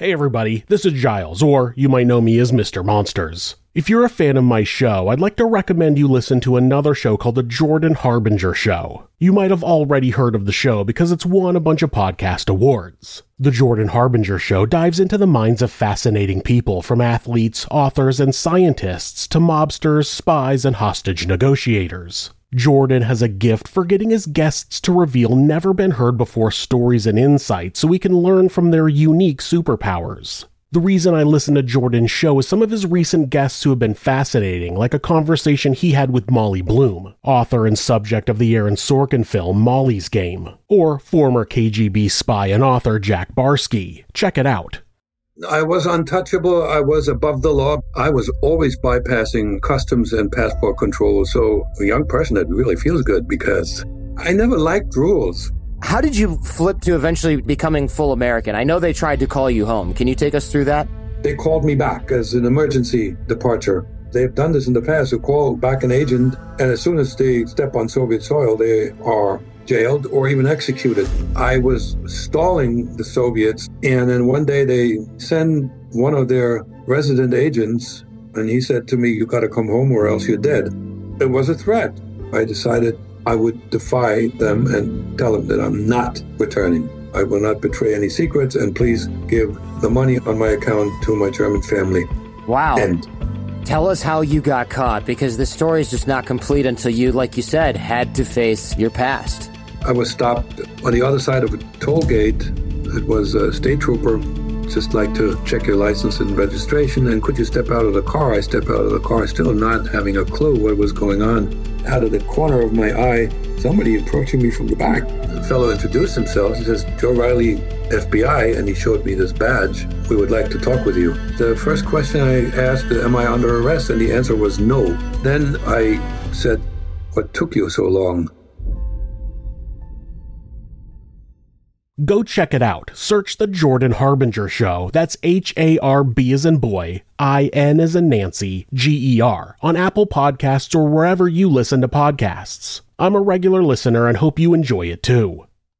Hey everybody, this is Giles, or you might know me as Mr. Monsters. If you're a fan of my show, I'd like to recommend you listen to another show called The Jordan Harbinger Show. You might have already heard of the show because it's won a bunch of podcast awards. The Jordan Harbinger Show dives into the minds of fascinating people from athletes, authors, and scientists to mobsters, spies, and hostage negotiators. Jordan has a gift for getting his guests to reveal never been heard before stories and insights so we can learn from their unique superpowers. The reason I listen to Jordan's show is some of his recent guests who have been fascinating, like a conversation he had with Molly Bloom, author and subject of the Aaron Sorkin film Molly's Game, or former KGB spy and author Jack Barsky. Check it out. I was untouchable. I was above the law. I was always bypassing customs and passport control. So a young person it really feels good because I never liked rules. How did you flip to eventually becoming full American? I know they tried to call you home. Can you take us through that? They called me back as an emergency departure. They've done this in the past. They call back an agent, and as soon as they step on Soviet soil, they are jailed or even executed. I was stalling the Soviets, and then one day they send one of their resident agents, and he said to me, You got to come home or else you're dead. It was a threat. I decided I would defy them and tell them that I'm not returning. I will not betray any secrets, and please give the money on my account to my German family. Wow. Tell us how you got caught because the story is just not complete until you, like you said, had to face your past. I was stopped on the other side of a toll gate. It was a state trooper, just like to check your license and registration. And could you step out of the car? I step out of the car, still not having a clue what was going on. Out of the corner of my eye, somebody approaching me from the back. The fellow introduced himself. He says, Joe Riley, FBI, and he showed me this badge. We would like to talk with you. The first question I asked, Am I under arrest? And the answer was no. Then I said, What took you so long? Go check it out. Search The Jordan Harbinger Show. That's H A R B as in boy, I N as in Nancy, G E R, on Apple Podcasts or wherever you listen to podcasts. I'm a regular listener and hope you enjoy it too.